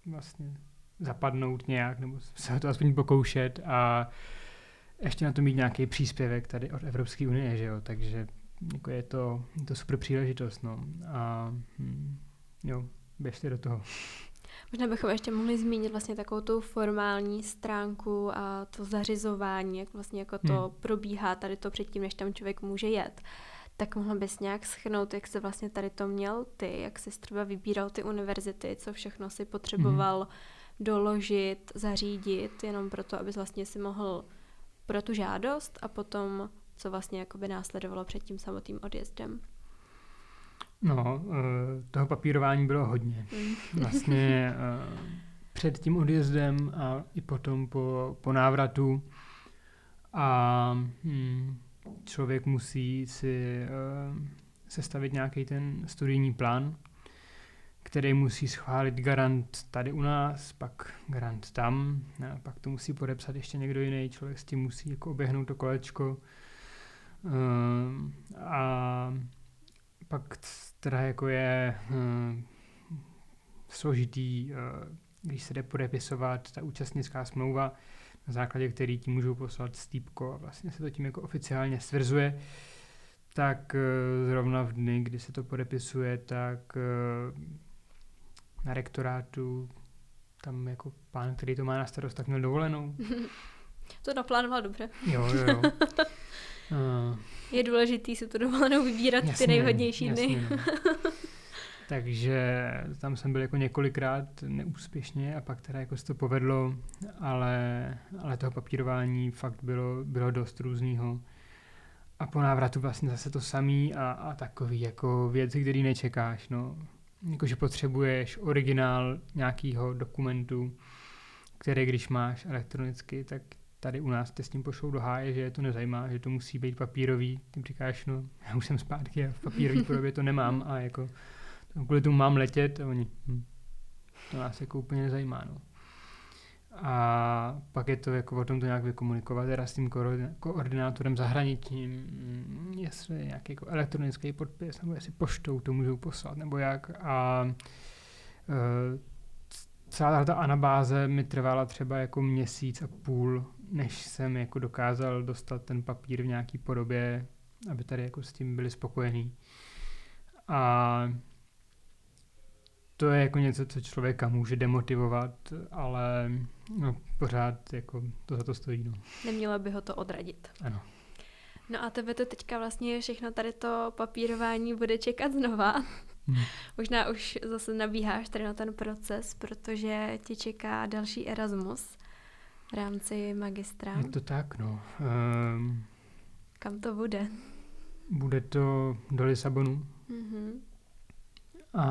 vlastně zapadnout nějak, nebo se to aspoň pokoušet a ještě na to mít nějaký příspěvek tady od Evropské unie, že jo, takže jako je to, je to super příležitost, no. A hm, jo, běžte do toho. Možná bychom ještě mohli zmínit vlastně takovou tu formální stránku a to zařizování, jak vlastně jako to hmm. probíhá tady to předtím, než tam člověk může jet. Tak mohla bys nějak schrnout, jak se vlastně tady to měl ty, jak jsi třeba vybíral ty univerzity, co všechno si potřeboval hmm. doložit, zařídit, jenom proto, aby vlastně si mohl pro tu žádost a potom, co vlastně jakoby následovalo před tím samotným odjezdem. No, eh, toho papírování bylo hodně. Mm. Vlastně eh, před tím odjezdem a i potom po, po návratu. A hm, člověk musí si uh, sestavit nějaký ten studijní plán, který musí schválit garant tady u nás, pak garant tam, a pak to musí podepsat ještě někdo jiný, člověk s tím musí jako oběhnout to kolečko. A pak teda jako je hm, složitý, eh, když se jde podepisovat ta účastnická smlouva, na základě který ti můžou poslat stýpko a vlastně se to tím jako oficiálně stvrzuje, tak eh, zrovna v dny, kdy se to podepisuje, tak eh, na rektorátu tam jako pán, který to má na starost, tak měl dovolenou. to naplánoval dobře. Jo, jo, jo. Uh, je důležitý si to dovolenou vybírat jasně, ty nejhodnější dny. Takže tam jsem byl jako několikrát neúspěšně a pak teda jako se to povedlo, ale, ale toho papírování fakt bylo, bylo dost různého. A po návratu vlastně zase to samý a, a takový jako věci, který nečekáš. No. Jakože potřebuješ originál nějakého dokumentu, který když máš elektronicky, tak tady u nás tě s tím pošlou do háje, že je to nezajímá, že to musí být papírový. Ty říkáš, no já už jsem zpátky a v papírové podobě to nemám a jako kvůli tomu mám letět a oni, hm, to nás jako úplně nezajímá, no. A pak je to jako o tom to nějak vykomunikovat teda s tím koordinátorem zahraničním, hm, jestli nějaký jako elektronický podpis, nebo jestli poštou to můžou poslat, nebo jak. A e, celá ta anabáze mi trvala třeba jako měsíc a půl, než jsem jako dokázal dostat ten papír v nějaký podobě, aby tady jako s tím byli spokojení. A to je jako něco, co člověka může demotivovat, ale no, pořád jako to za to stojí. No. Nemělo by ho to odradit. Ano. No a tebe to teďka vlastně všechno tady to papírování bude čekat znova. Hmm. Možná už zase nabíháš tady na ten proces, protože tě čeká další Erasmus v rámci magistra. Je to tak, no. Um, Kam to bude? Bude to do Lisabonu. Mm-hmm. A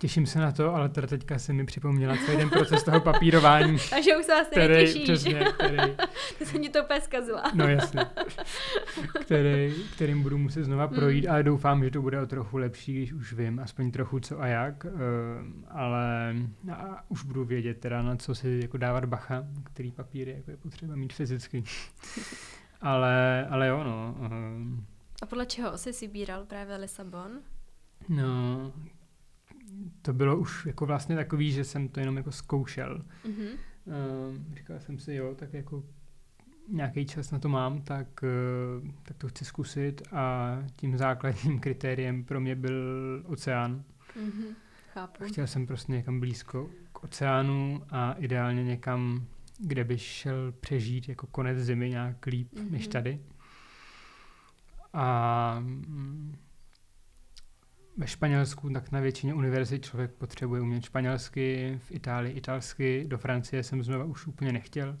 Těším se na to, ale teda teďka se mi připomněla celý ten proces toho papírování. Takže už se vlastně který, netěšíš. Přesně, který, to se mi to úplně zkazila. no jasně. Který, kterým budu muset znova mm. projít, mm. ale doufám, že to bude o trochu lepší, když už vím aspoň trochu co a jak, uh, ale a už budu vědět teda na co si jako dávat bacha, který papíry jako je potřeba mít fyzicky. ale, ale jo, no. Uh, a podle čeho jsi si bíral právě Lisabon? No, to bylo už jako vlastně takový, že jsem to jenom jako zkoušel. Mm-hmm. Uh, říkal jsem si, jo, tak jako nějaký čas na to mám, tak, uh, tak to chci zkusit a tím základním kritériem pro mě byl oceán. Mm-hmm. Chápu. Chtěl jsem prostě někam blízko k oceánu a ideálně někam, kde bych šel přežít jako konec zimy nějak líp mm-hmm. než tady. A mm, ve Španělsku, tak na většině univerzit člověk potřebuje umět španělsky, v Itálii italsky, do Francie jsem znova už úplně nechtěl.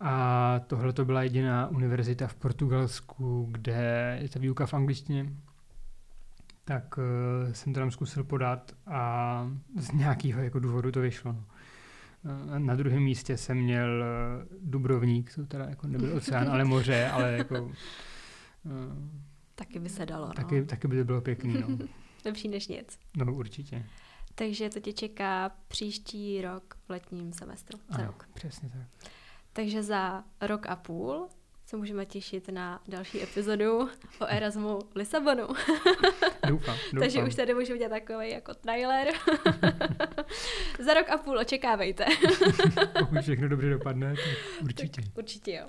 A tohle to byla jediná univerzita v Portugalsku, kde je ta výuka v angličtině. Tak uh, jsem to tam zkusil podat a z nějakého jako důvodu to vyšlo. No. Uh, na druhém místě jsem měl uh, Dubrovník, to teda jako nebyl oceán, ale moře, ale jako uh, Taky by se dalo, no. Taky, taky by to bylo pěkný, no. Lepší než nic. No určitě. Takže to tě čeká příští rok v letním semestru. Za ano, rok. přesně tak. Takže za rok a půl se můžeme těšit na další epizodu o Erasmu Lisabonu. doufám, doufám. Takže už tady můžu udělat takový jako trailer. Za rok a půl očekávejte. Pokud všechno dobře dopadne, tak určitě. Tak, určitě jo.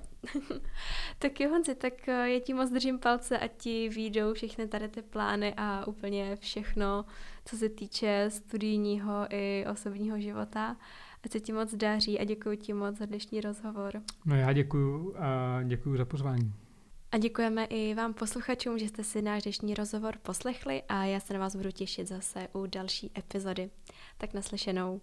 tak jo, Honzi, tak eh, já ti moc držím palce a ti výjdou všechny tady ty plány a úplně všechno, co se týče studijního i osobního života. Ať se ti moc daří a děkuji ti moc za dnešní rozhovor. No já děkuji a děkuji za pozvání. A děkujeme i vám posluchačům, že jste si náš dnešní rozhovor poslechli a já se na vás budu těšit zase u další epizody. Tak naslyšenou.